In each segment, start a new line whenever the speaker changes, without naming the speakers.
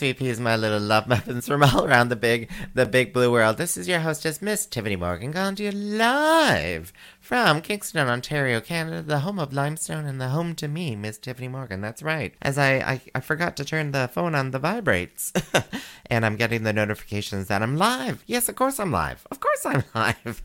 peas, my little love muffins from all around the big, the big blue world. This is your hostess, Miss Tiffany Morgan, calling to you live from Kingston, Ontario, Canada, the home of limestone and the home to me, Miss Tiffany Morgan. That's right. As I, I, I forgot to turn the phone on the vibrates, and I'm getting the notifications that I'm live. Yes, of course I'm live. Of course I'm live.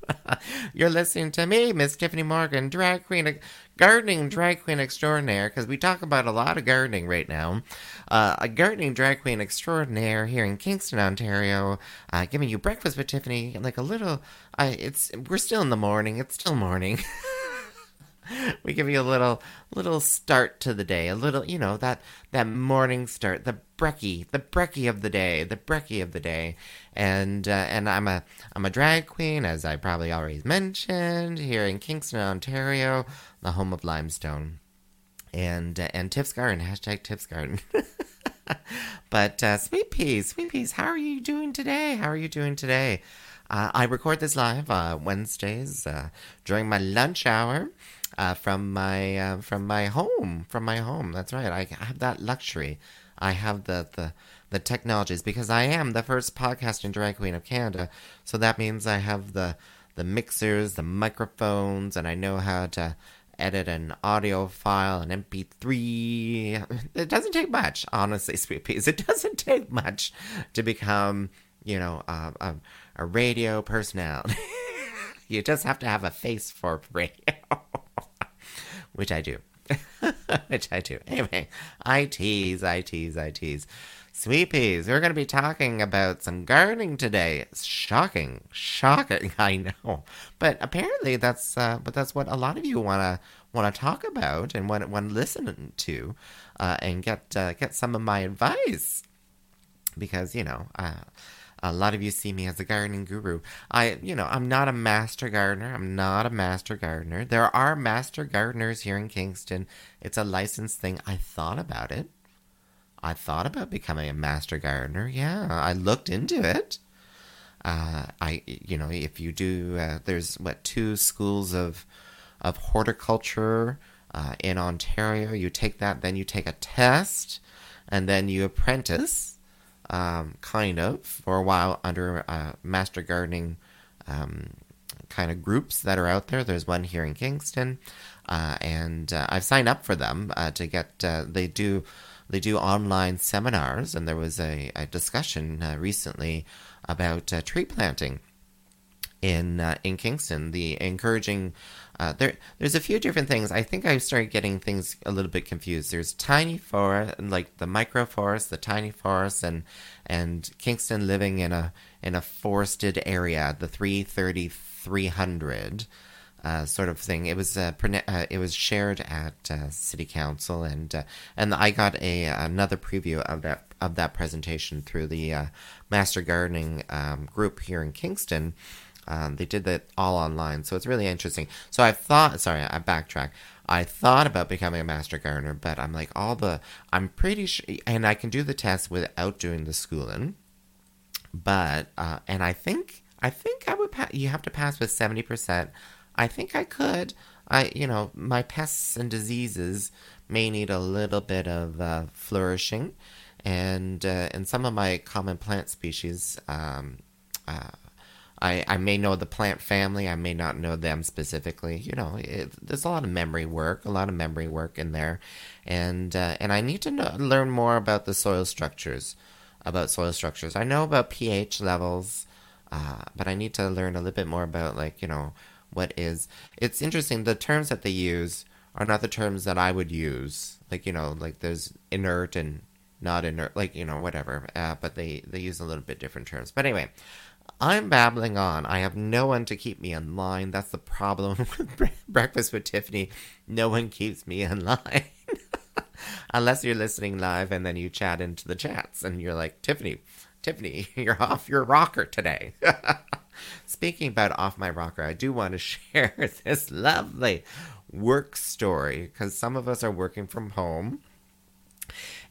You're listening to me, Miss Tiffany Morgan, drag queen gardening drag queen extraordinaire, because we talk about a lot of gardening right now. Uh, a gardening drag queen extraordinaire here in Kingston, Ontario, uh, giving you breakfast with Tiffany, like a little. Uh, it's we're still in the morning. It's still morning. we give you a little little start to the day, a little, you know, that that morning start, the brekkie, the brekkie of the day, the brekkie of the day, and uh, and I'm a I'm a drag queen, as I probably already mentioned, here in Kingston, Ontario, the home of limestone, and uh, and Tiff's Garden hashtag Tiff's Garden. but uh, sweet peas, sweet peas, how are you doing today? How are you doing today? Uh, I record this live uh, Wednesdays uh, during my lunch hour uh, from my uh, from my home. From my home. That's right. I have that luxury. I have the, the the technologies because I am the first podcasting drag queen of Canada. So that means I have the the mixers, the microphones, and I know how to edit an audio file, an MP3. It doesn't take much, honestly, sweet peas. It doesn't take much to become, you know, uh, a, a radio personality. you just have to have a face for radio which I do. which I do. Anyway, I tease, I tease, I tease. Sweet peas, we're going to be talking about some gardening today. shocking, shocking, I know. But apparently that's uh, but that's what a lot of you want to want to talk about and want want to listen to uh, and get uh, get some of my advice because, you know, uh, a lot of you see me as a gardening guru. I, you know, I'm not a master gardener. I'm not a master gardener. There are master gardeners here in Kingston. It's a licensed thing. I thought about it. I thought about becoming a master gardener. Yeah, I looked into it. Uh, I, you know, if you do, uh, there's what two schools of of horticulture uh, in Ontario. You take that, then you take a test, and then you apprentice um, kind of, for a while under uh, master gardening um, kind of groups that are out there. There's one here in Kingston, uh, and uh, I've signed up for them uh, to get. Uh, they do they do online seminars, and there was a, a discussion uh, recently about tree planting in in Kingston. The encouraging uh, there, there's a few different things. I think I started getting things a little bit confused. There's tiny forest, like the micro forest, the tiny forest, and and Kingston living in a in a forested area, the 330 300 uh, sort of thing. It was uh, uh, it was shared at uh, City Council, and uh, and I got a another preview of that of that presentation through the uh, Master Gardening um, group here in Kingston. Um, they did that all online, so it's really interesting. So I thought, sorry, I backtrack. I thought about becoming a master gardener, but I'm like all the. I'm pretty sure, and I can do the test without doing the schooling. But uh, and I think I think I would. Pa- you have to pass with seventy percent. I think I could. I you know my pests and diseases may need a little bit of uh, flourishing, and uh, and some of my common plant species. Um, uh, I, I may know the plant family, I may not know them specifically. You know, it, there's a lot of memory work, a lot of memory work in there, and uh, and I need to know, learn more about the soil structures, about soil structures. I know about pH levels, uh, but I need to learn a little bit more about like you know what is. It's interesting. The terms that they use are not the terms that I would use. Like you know, like there's inert and not inert, like you know whatever. Uh, but they they use a little bit different terms. But anyway. I'm babbling on. I have no one to keep me in line. That's the problem with Breakfast with Tiffany. No one keeps me in line. Unless you're listening live and then you chat into the chats and you're like, Tiffany, Tiffany, you're off your rocker today. Speaking about off my rocker, I do want to share this lovely work story because some of us are working from home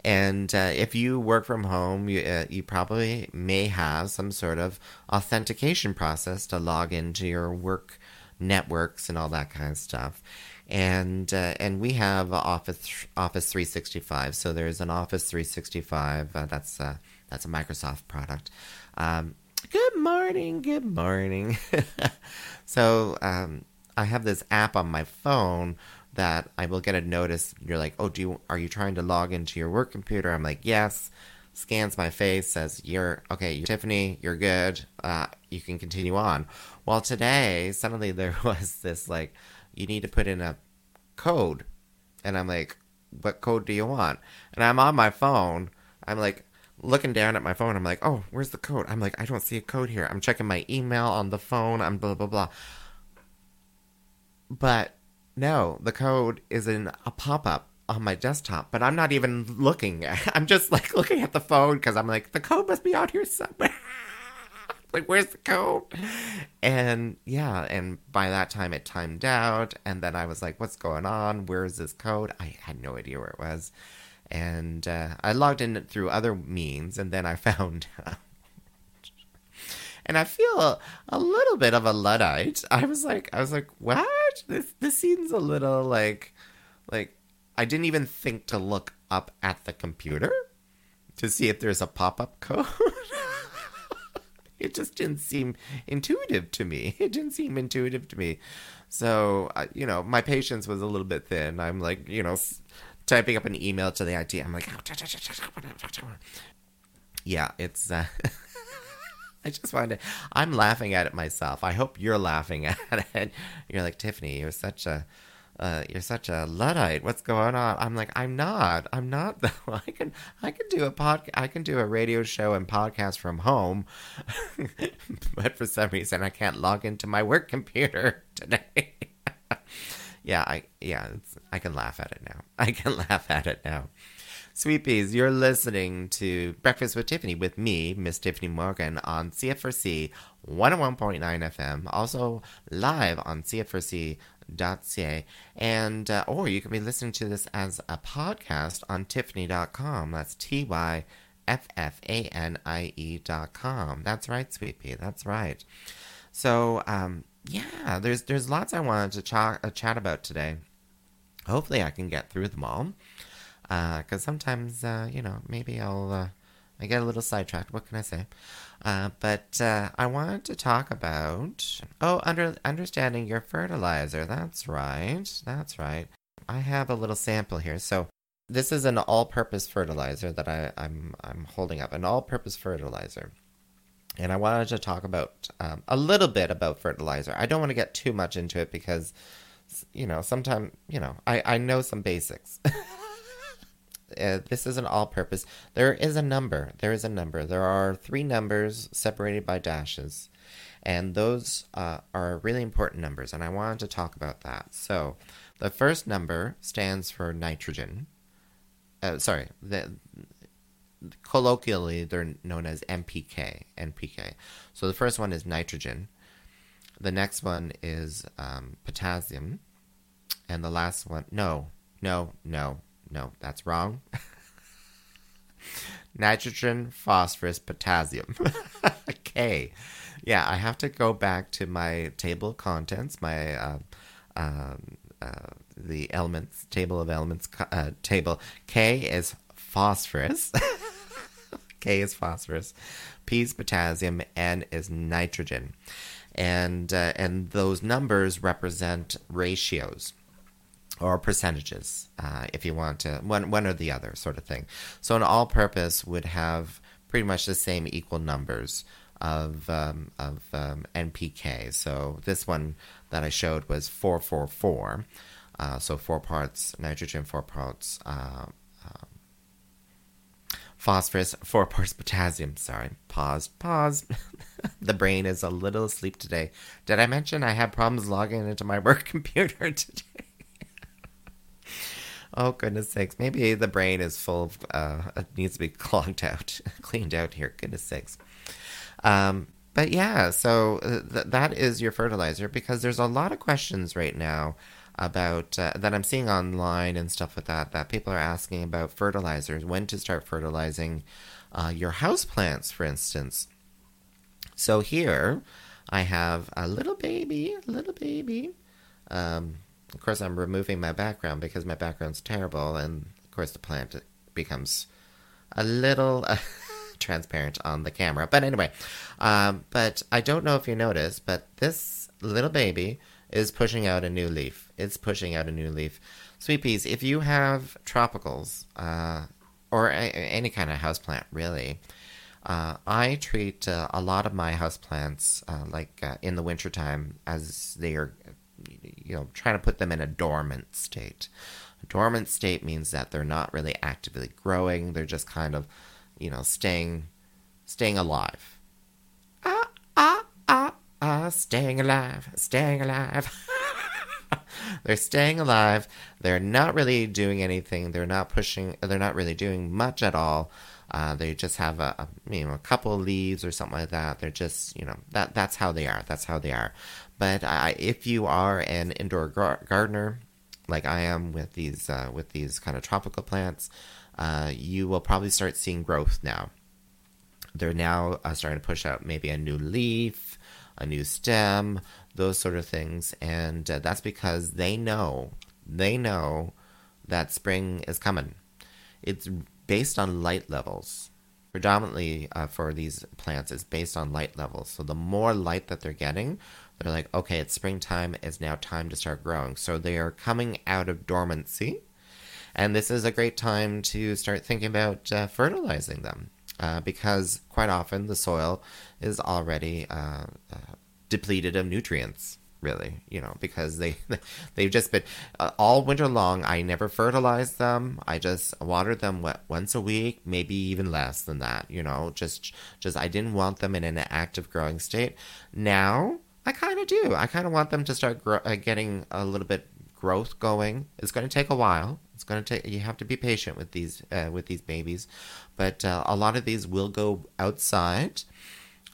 and uh, if you work from home, you, uh, you probably may have some sort of authentication process to log into your work networks and all that kind of stuff. and uh, and we have Office Office 365. So there's an Office 365. Uh, that's uh, that's a Microsoft product. Um, good morning, good morning. so um, I have this app on my phone that I will get a notice. You're like, oh, do you are you trying to log into your work computer? I'm like, yes. Scans my face, says you're okay. You're Tiffany, you're good. Uh, you can continue on. Well, today suddenly there was this like, you need to put in a code, and I'm like, what code do you want? And I'm on my phone. I'm like looking down at my phone. I'm like, oh, where's the code? I'm like, I don't see a code here. I'm checking my email on the phone. I'm blah blah blah. But no, the code is in a pop up on my desktop, but I'm not even looking. I'm just like looking at the phone because I'm like, the code must be out here somewhere. like, where's the code? And yeah, and by that time it timed out, and then I was like, what's going on? Where is this code? I had no idea where it was. And uh, I logged in through other means, and then I found and I feel a, a, little bit of a luddite. I was like, I was like, what? This this seems a little like, like I didn't even think to look up at the computer to see if there's a pop up code. it just didn't seem intuitive to me. It didn't seem intuitive to me. So, uh, you know, my patience was a little bit thin. I'm like, you know, typing up an email to the IT. I'm like, yeah, it's. Uh, I just wanted. To, I'm laughing at it myself. I hope you're laughing at it. You're like Tiffany. You're such a. Uh, you're such a luddite. What's going on? I'm like, I'm not. I'm not though. I can, I can do a pod. I can do a radio show and podcast from home, but for some reason I can't log into my work computer today. yeah, I, yeah, I can laugh at it now. I can laugh at it now. Sweet Peas, you're listening to Breakfast with Tiffany with me, Miss Tiffany Morgan, on CFRC 101.9 FM, also live on CFRC.ca, and uh, or you can be listening to this as a podcast on Tyffanie.com. That's T Y F F A N I E.com. That's right, Sweet Pea. That's right. So, um, yeah, there's there's lots I wanted to ch- uh, chat about today. Hopefully, I can get through them all because uh, sometimes uh, you know maybe I'll uh, I get a little sidetracked. What can I say? Uh, but uh, I wanted to talk about oh under understanding your fertilizer. That's right. That's right. I have a little sample here. So this is an all-purpose fertilizer that I, I'm I'm holding up. An all-purpose fertilizer. And I wanted to talk about um, a little bit about fertilizer. I don't want to get too much into it because, you know, sometimes, you know, I, I know some basics. uh, this is an all purpose. There is a number. There is a number. There are three numbers separated by dashes. And those uh, are really important numbers. And I wanted to talk about that. So the first number stands for nitrogen. Uh, sorry, the, colloquially they're known as NPK. NPK. So the first one is nitrogen. The next one is um, potassium, and the last one no, no, no, no, that's wrong. Nitrogen, phosphorus, potassium. okay. Yeah, I have to go back to my table of contents, my uh, uh, uh, the elements table of elements uh, table. K is phosphorus. K is phosphorus. P is potassium. N is nitrogen, and uh, and those numbers represent ratios or percentages, uh, if you want to, one, one or the other sort of thing. So an all purpose would have pretty much the same equal numbers of, um, of um, NPK. So this one that I showed was 444. Uh, so four parts nitrogen, four parts uh, um, phosphorus, four parts potassium. Sorry, pause, pause. the brain is a little asleep today. Did I mention I had problems logging into my work computer today? Oh goodness sakes! Maybe the brain is full of uh, needs to be clogged out, cleaned out here. Goodness sakes. Um, but yeah, so uh, th- that is your fertilizer because there's a lot of questions right now about uh, that I'm seeing online and stuff like that that people are asking about fertilizers, when to start fertilizing uh, your house plants, for instance. So here I have a little baby, little baby. Um, of course, I'm removing my background because my background's terrible, and of course, the plant becomes a little transparent on the camera. But anyway, um, but I don't know if you noticed, but this little baby is pushing out a new leaf. It's pushing out a new leaf. Sweet peas, if you have tropicals, uh, or a, any kind of houseplant, really, uh, I treat uh, a lot of my houseplants, uh, like uh, in the wintertime, as they are, you know, trying to put them in a dormant state. A dormant state means that they're not really actively growing; they're just kind of, you know, staying, staying alive. Ah ah ah ah, staying alive, staying alive. they're staying alive. They're not really doing anything. They're not pushing. They're not really doing much at all. Uh, they just have a, a, you know a couple leaves or something like that. They're just you know that that's how they are. That's how they are. But if you are an indoor gar- gardener, like I am with these uh, with these kind of tropical plants, uh, you will probably start seeing growth now. They're now uh, starting to push out maybe a new leaf, a new stem, those sort of things, and uh, that's because they know they know that spring is coming. It's based on light levels. Predominantly uh, for these plants, is based on light levels. So the more light that they're getting, they're like, okay, it's springtime. It's now time to start growing. So they are coming out of dormancy. And this is a great time to start thinking about uh, fertilizing them uh, because quite often the soil is already uh, uh, depleted of nutrients really, you know, because they they've just been uh, all winter long. I never fertilized them. I just watered them once a week, maybe even less than that. You know, just just I didn't want them in an active growing state. Now I kind of do. I kind of want them to start uh, getting a little bit growth going. It's going to take a while. It's going to take. You have to be patient with these uh, with these babies, but uh, a lot of these will go outside.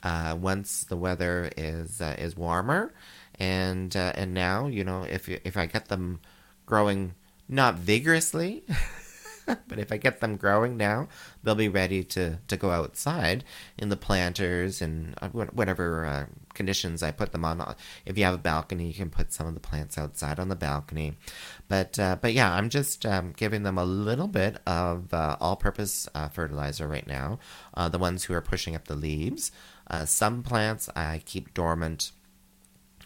Uh, once the weather is uh, is warmer, and uh, and now you know if if I get them growing not vigorously, but if I get them growing now, they'll be ready to to go outside in the planters and uh, whatever uh, conditions I put them on. If you have a balcony, you can put some of the plants outside on the balcony. But uh, but yeah, I'm just um, giving them a little bit of uh, all-purpose uh, fertilizer right now. the ones who are pushing up the leaves. some plants I keep dormant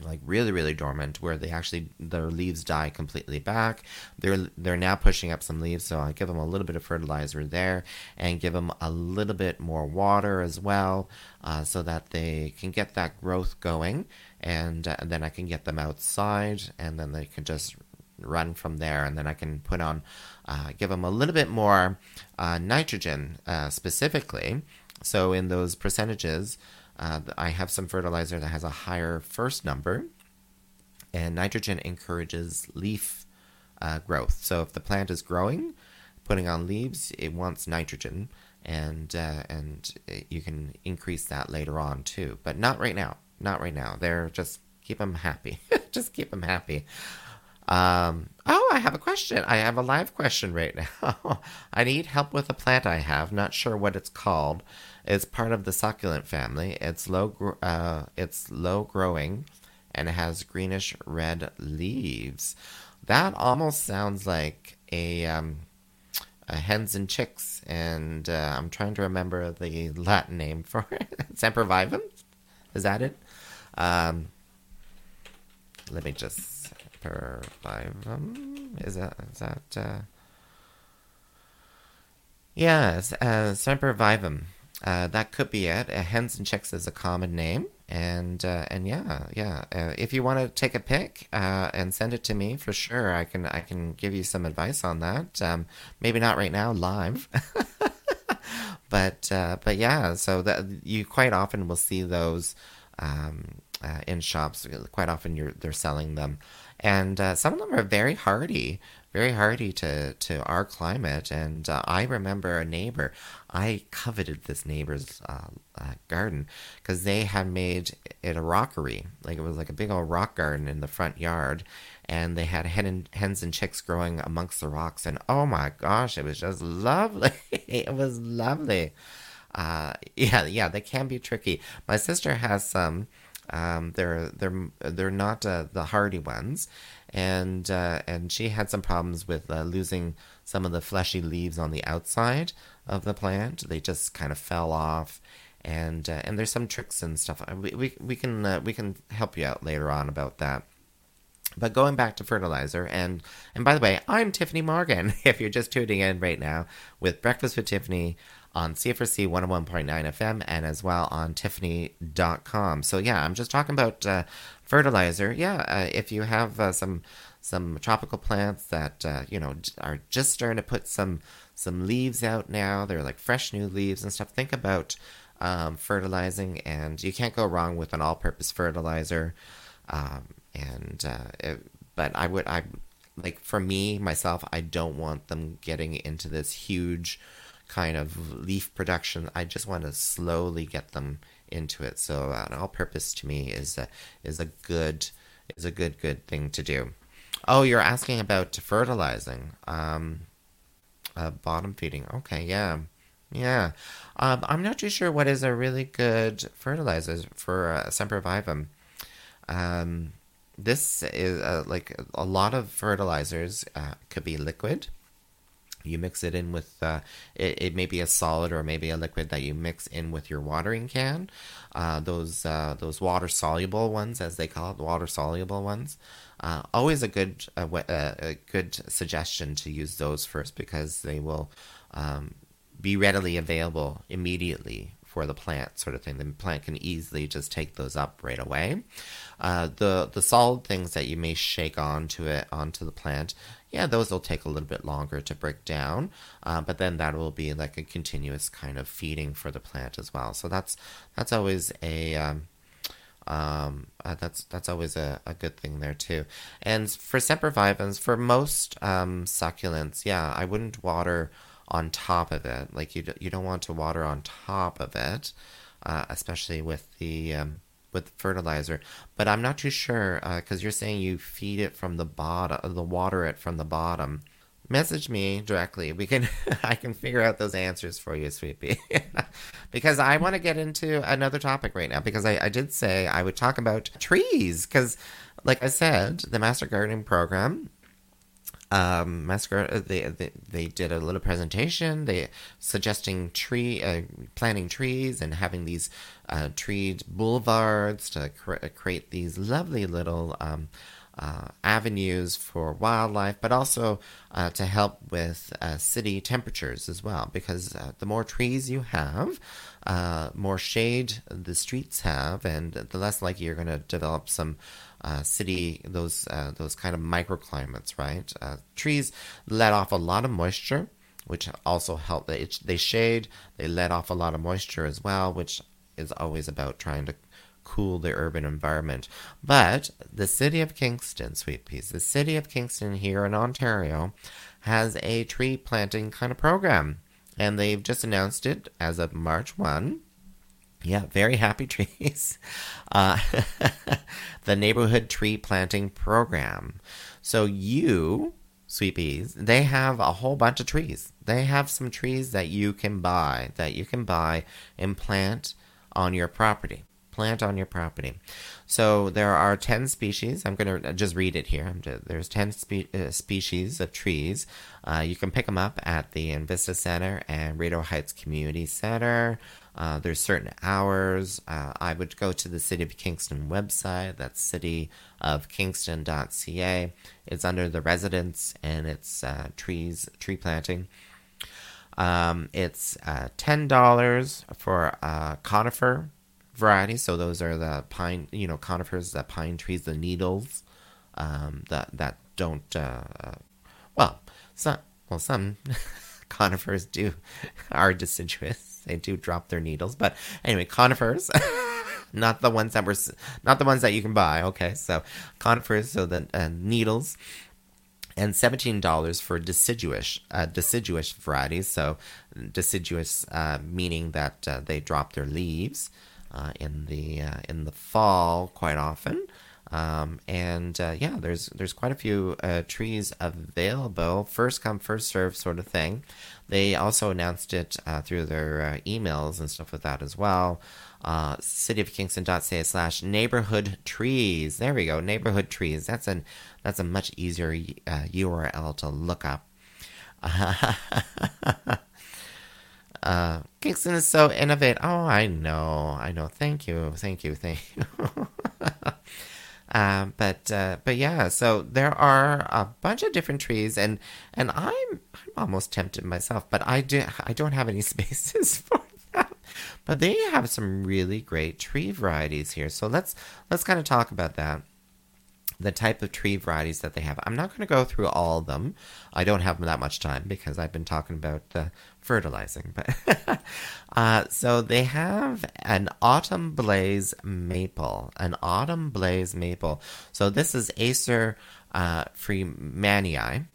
like really really dormant where they actually their leaves die completely back. They're they're now pushing up some leaves so i give them a little bit of fertilizer there and give them a little bit more water as well uh, so that they can get that growth going and, uh, and then i can get them outside and then they can just run from there and then i can put on uh, give them a little bit more uh, nitrogen uh, specifically. So in those percentages uh, I have some fertilizer that has a higher first number, and nitrogen encourages leaf uh, growth. So if the plant is growing, putting on leaves, it wants nitrogen, and uh, and you can increase that later on too. But not right now. Not right now. They're just keep them happy. just keep them happy. Um, oh, I have a question. I have a live question right now. I need help with a plant I have. Not sure what it's called. It's part of the succulent family. It's low, uh, it's low growing, and it has greenish red leaves. That almost sounds like a, um, a hens and chicks, and uh, I'm trying to remember the Latin name for it. Sempervivum, is that it? Um, let me just sempervivum. Is that is that? Uh, yeah, uh, sempervivum. Uh, that could be it. Uh, hens and chicks is a common name, and uh, and yeah, yeah. Uh, if you want to take a pic uh, and send it to me, for sure, I can I can give you some advice on that. Um, maybe not right now, live, but but yeah. So that you quite often will see those um, in shops. Quite often, you're they're selling them, and some of them are very hardy very hardy to, to our climate. And uh, I remember a neighbor, I coveted this neighbor's uh, uh, garden because they had made it a rockery. Like it was like a big old rock garden in the front yard. And they had hen hens and chicks growing amongst the rocks. And oh my gosh, it was just lovely. it was lovely. Uh, yeah, yeah, they can be tricky. My sister has some Um, they're they're they're not uh, the hardy ones, and uh, and she had some problems with uh, losing some of the fleshy leaves on the outside of the plant. They just kind of fell off, and uh, and there's some tricks and stuff. Uh, we we, we can uh, we can help you out later on about that. But going back to fertilizer, and and by the way, I'm Tiffany Morgan. If you're just tuning in right now with Breakfast with Tiffany on CFRC 101.9 FM and as well on tyffanie.com. So yeah, I'm just talking about uh, fertilizer. Yeah, uh, if you have uh, some some tropical plants that uh, you know are just starting to put some some leaves out now, they're like fresh new leaves and stuff. Think about um, fertilizing, and you can't go wrong with an all-purpose fertilizer. Um, and uh, it, but I would I like for me myself, I don't want them getting into this huge kind of leaf production. I just want to slowly get them into it. So uh, an all-purpose to me is a, is a good is a good good thing to do. Oh, you're asking about fertilizing, um, uh, bottom feeding. Okay, yeah, yeah. Um, I'm not too sure what is a really good fertilizer for uh, sempervivum. Um, this is uh, like a lot of fertilizers uh, could be liquid you mix it in with uh, it, it may be a solid or maybe a liquid that you mix in with your watering can. Uh, those uh, those water soluble ones as they call it water soluble ones. Uh, always a good uh, a good suggestion to use those first because they will um, be readily available immediately for the plant sort of thing. The plant can easily just take those up right away. Uh, the the solid things that you may shake onto it onto the plant yeah, those will take a little bit longer to break down, uh, but then that will be like a continuous kind of feeding for the plant as well. So that's that's always a um, um, uh, that's that's always a, a good thing there too. And for sempervivums, for most um, succulents, yeah, I wouldn't water on top of it. Like you, you don't want to water on top of it, uh, especially with the um, with fertilizer, but I'm not too sure because uh, you're saying you feed it from the bottom, the water it from the bottom. Message me directly. We can, I can figure out those answers for you, Sweetie. because I want to get into another topic right now. Because I, I did say I would talk about trees. Because, like I said, the Master Gardening Program um, Masquerade, uh, they, they, they did a little presentation. They suggesting tree uh, planting trees and having these uh, tree boulevards to cre- create these lovely little um, uh, avenues for wildlife, but also uh, to help with uh, city temperatures as well. Because uh, the more trees you have, uh, more shade the streets have, and the less likely you're going to develop some uh, city those those kind of microclimates. Right? trees let off a lot of moisture. Which also help. They, they shade. They let off a lot of moisture as well, which is always about trying to cool the urban environment. But the city of Kingston, sweet peas, the city of Kingston here in Ontario has a tree planting kind of program. And they've just announced it as of March 1. Yeah, very happy trees. Uh, the neighborhood tree planting program. So you, sweet peas, they have a whole bunch of trees. They have some trees that you can buy, that you can buy and plant on your property plant on your property. So there are 10 species. I'm going to just read it here. There's 10 spe- uh, species of trees. Uh, you can pick them up at the Invista Center and Rideau Heights Community Center. Uh, there's certain hours. Uh, I would go to the City of Kingston website. That's cityofkingston.ca. It's under the residents and it's uh, trees, tree planting. Um, it's uh, $10 for a conifer varieties. So those are the pine, you know, conifers, the pine trees, the needles um, that that don't. Uh, well, some well some conifers do are deciduous. They do drop their needles, but anyway, conifers. not the ones that were, not the ones that you can buy. Okay, so conifers, so the uh, needles, and seventeen dollars for deciduous uh, deciduous varieties. So deciduous uh, meaning that uh, they drop their leaves uh, in the uh, in the fall quite often. Um, and uh, yeah, there's there's quite a few uh, trees available, first come first serve sort of thing. They also announced it uh, through their uh, emails and stuff with that as well. Uh, cityofkingston.ca slash neighborhood trees. There we go, neighborhood trees. That's an that's a much easier URL to look up. Uh, Kingston is so innovative. Oh, I know, I know. Thank you, thank you, thank you. uh, but uh, but yeah, so there are a bunch of different trees, and and I'm I'm almost tempted myself, but I do I don't have any spaces for them. But they have some really great tree varieties here, so let's let's kind of talk about that the type of tree varieties that they have. I'm not going to go through all of them. I don't have that much time because I've been talking about the fertilizing. But uh, so they have an autumn blaze maple, an autumn blaze maple. So this is Acer uh, freemanii.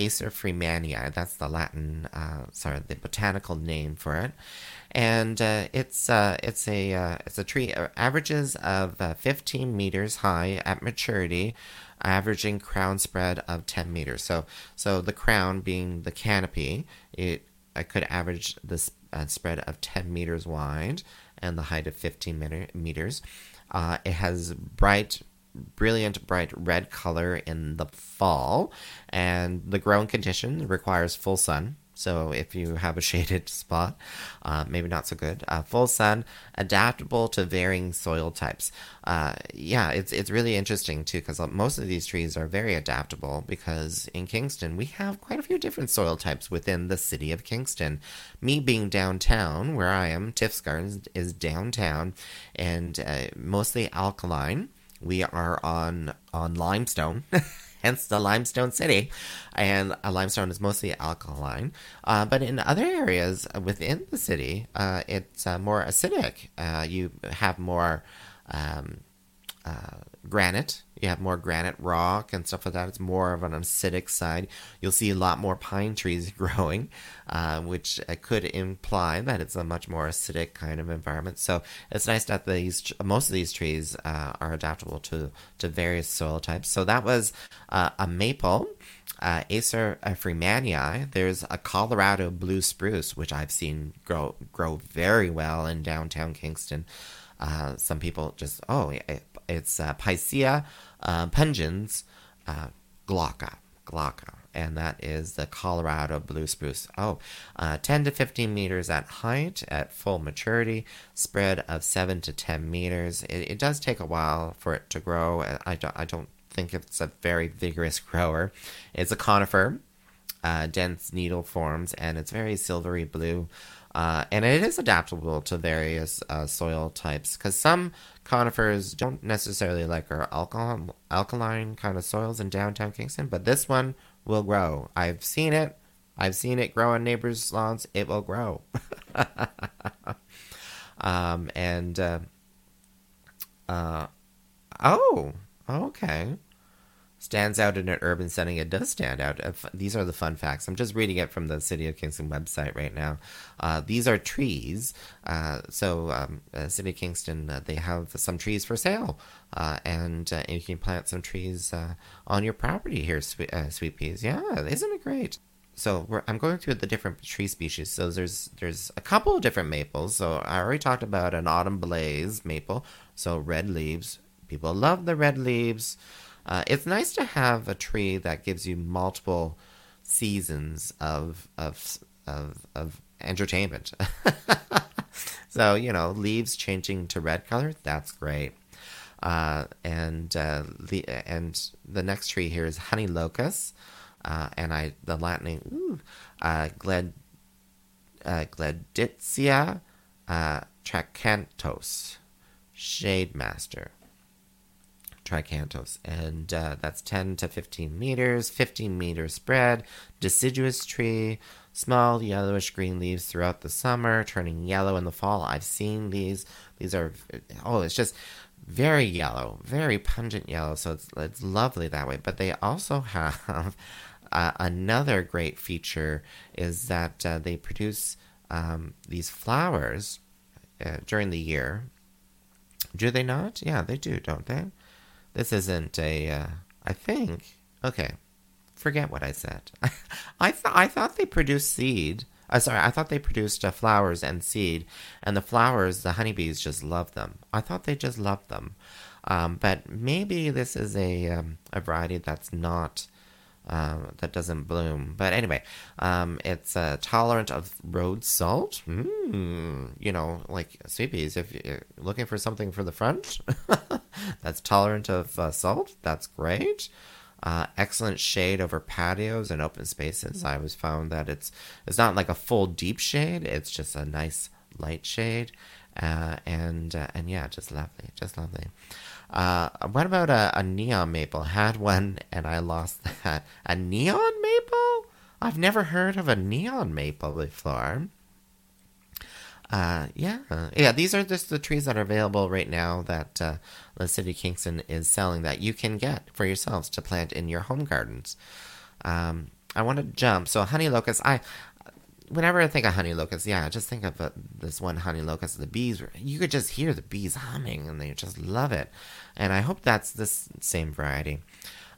Acer freemanii. That's the Latin, uh, sorry, the botanical name for it and uh, it's uh, it's a uh, it's a tree uh, averages of uh, 15 meters high at maturity, averaging crown spread of 10 meters. So so the crown being the canopy, it I could average this uh, spread of 10 meters wide and the height of 15 meter, meters. it has bright brilliant bright red color in the fall and the growing condition requires full sun so if you have a shaded spot, uh, maybe not so good. Uh, full sun, adaptable to varying soil types. Uh, yeah, it's it's really interesting too because most of these trees are very adaptable. Because in Kingston we have quite a few different soil types within the city of Kingston. Me being downtown, where I am, Tiff's Gardens is downtown, and uh, mostly alkaline. We are on on limestone. hence the limestone city. And uh, limestone is mostly alkaline. Uh, but in other areas within the city, uh, it's uh, more acidic. Uh, you have more um, granite you have more granite rock and stuff like that. It's more of an acidic side. You'll see a lot more pine trees growing, uh, which could imply that it's a much more acidic kind of environment. So it's nice that these most of these trees uh, are adaptable to to various soil types. So that was uh, a maple. Uh, Acer freemanii. There's a Colorado blue spruce, which I've seen grow grow very well in downtown Kingston. Uh, some people just oh, it, it's uh, Picea uh, pungens uh, glauca, glauca, and that is the Colorado blue spruce. Oh, uh, 10 to 15 meters at height at full maturity, spread of 7 to 10 meters. It, it does take a while for it to grow. I don't, I don't think it's a very vigorous grower. It's a conifer, uh, dense needle forms, and it's very silvery blue. Uh, and it is adaptable to various uh, soil types because some conifers don't necessarily like our alkaline kind of soils in downtown Kingston, but this one will grow. I've seen it. I've seen it grow on neighbors' lawns. It will grow. um, and uh, uh, oh, okay stands out in an urban setting. It does stand out. These are the fun facts. I'm just reading it from the City of Kingston website right now. Uh, these are trees. Uh, so, um, uh, City of Kingston, uh, they have some trees for sale, uh, and, and, you can plant some trees on your property here, sweet, sweet peas. Yeah, isn't it great? so I'm going through the different tree species. So there's there's a couple of different maples. So I already talked about an autumn blaze maple. So red leaves. People love the red leaves. Uh, it's nice to have a tree that gives you multiple seasons of of of, of entertainment. so you know, leaves changing to red color, that's great. Uh, and uh, the and the next tree here is honey locust, uh, and I the Latin name ooh, uh, gled uh, Gleditsia uh, triacanthos, shade master triacanthos, and uh, that's 10 to 15 meters, 15 meters spread, deciduous tree, small yellowish green leaves throughout the summer, turning yellow in the fall. I've seen these. These are, oh, it's just very yellow, very pungent yellow, so it's, it's lovely that way. But they also have uh, another great feature is that uh, they produce um, these flowers uh, during the year. Do they not? Yeah, they do, don't they? This isn't a. Uh, I think. Okay, forget what I said. I thought I thought they produced seed. Uh, sorry, I thought they produced uh, flowers and seed, and the flowers, the honeybees just love them. I thought they just loved them, um, but maybe this is a um, a variety that's not um, that doesn't bloom. But anyway, um, it's uh, tolerant of road salt. Mm, you know, like sweet peas. If you're looking for something for the front that's tolerant of uh, salt, that's great. Uh, excellent shade over patios and open spaces. I was found that it's it's not like a full deep shade. It's just a nice light shade, uh, and uh, and yeah, just lovely, just lovely. Uh, what about a, a neon maple? Had one and I lost that. A neon maple? I've never heard of a neon maple before. Uh, yeah, yeah. These are just the trees that are available right now that uh, the city of Kingston is selling that you can get for yourselves to plant in your home gardens. Um, I want to jump. So honey locust. I whenever I think of honey locust, yeah, I just think of uh, this one honey locust. The bees, you could just hear the bees humming, and they just love it. And I hope that's this same variety.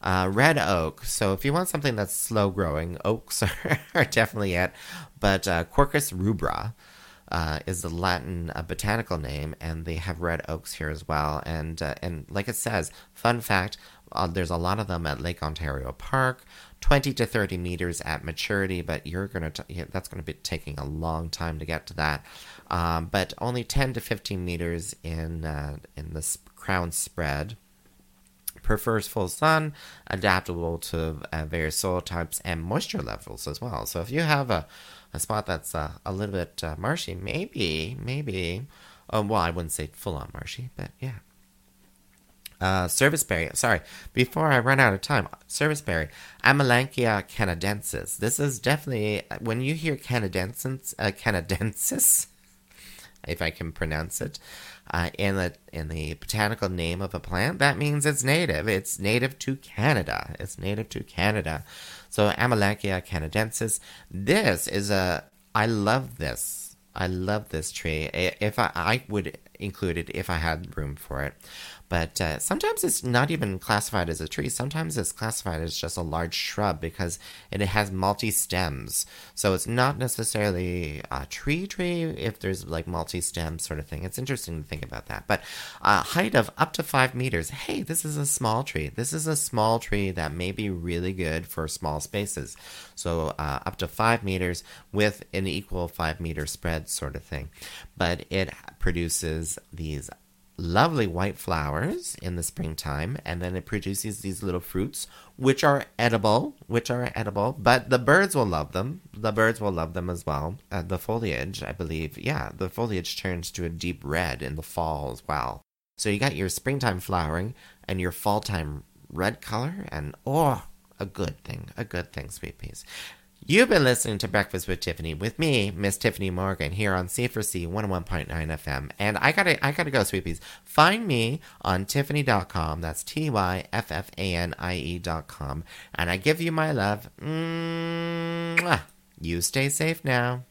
Uh, red oak. So if you want something that's slow growing, oaks are, are definitely it. But uh, Quercus rubra uh, is the Latin uh, botanical name, and they have red oaks here as well. And uh, and like it says, fun fact: there's a lot of them at Lake Ontario Park. 20 to 30 meters at maturity, but you're gonna t- that's gonna be taking a long time to get to that. Um, but only 10 to 15 meters in uh, in the crown spread. Prefers full sun, adaptable to uh, various soil types and moisture levels as well. So if you have a a spot that's uh, a little bit uh, marshy, maybe, maybe. Oh, well, I wouldn't say full on marshy, but yeah. Uh, serviceberry, sorry, before I run out of time, serviceberry, Amelanchier canadensis. This is definitely, when you hear canadensis, uh, canadensis, if I can pronounce it, uh, in the in the botanical name of a plant, that means it's native. It's native to Canada. It's native to Canada. So Amelanchier canadensis. This is a. I love this. I love this tree. If I, I would include it if I had room for it. But uh, sometimes it's not even classified as a tree. Sometimes it's classified as just a large shrub because it has multi stems. So it's not necessarily a tree tree if there's like multi stem sort of thing. It's interesting to think about that. But uh, height of up to five meters. Hey, this is a small tree. This is a small tree that may be really good for small spaces. So uh, up to five meters with an equal five meter spread sort of thing. But it produces these lovely white flowers in the springtime, and then it produces these little fruits, which are edible, which are edible, but the birds will love them. The birds will love them as well. Uh, the foliage, I believe, yeah, the foliage turns to a deep red in the fall as well. So you got your springtime flowering and your fall time red color, and oh, a good thing, a good thing, sweet peas. You've been listening to Breakfast with Tiffany with me, Miss Tiffany Morgan, here on CFRC 101.9 FM. And I gotta, I gotta go, sweepies. Find me on Tyffanie.com. That's T Y F F A N I E.com. And I give you my love. Mwah. You stay safe now.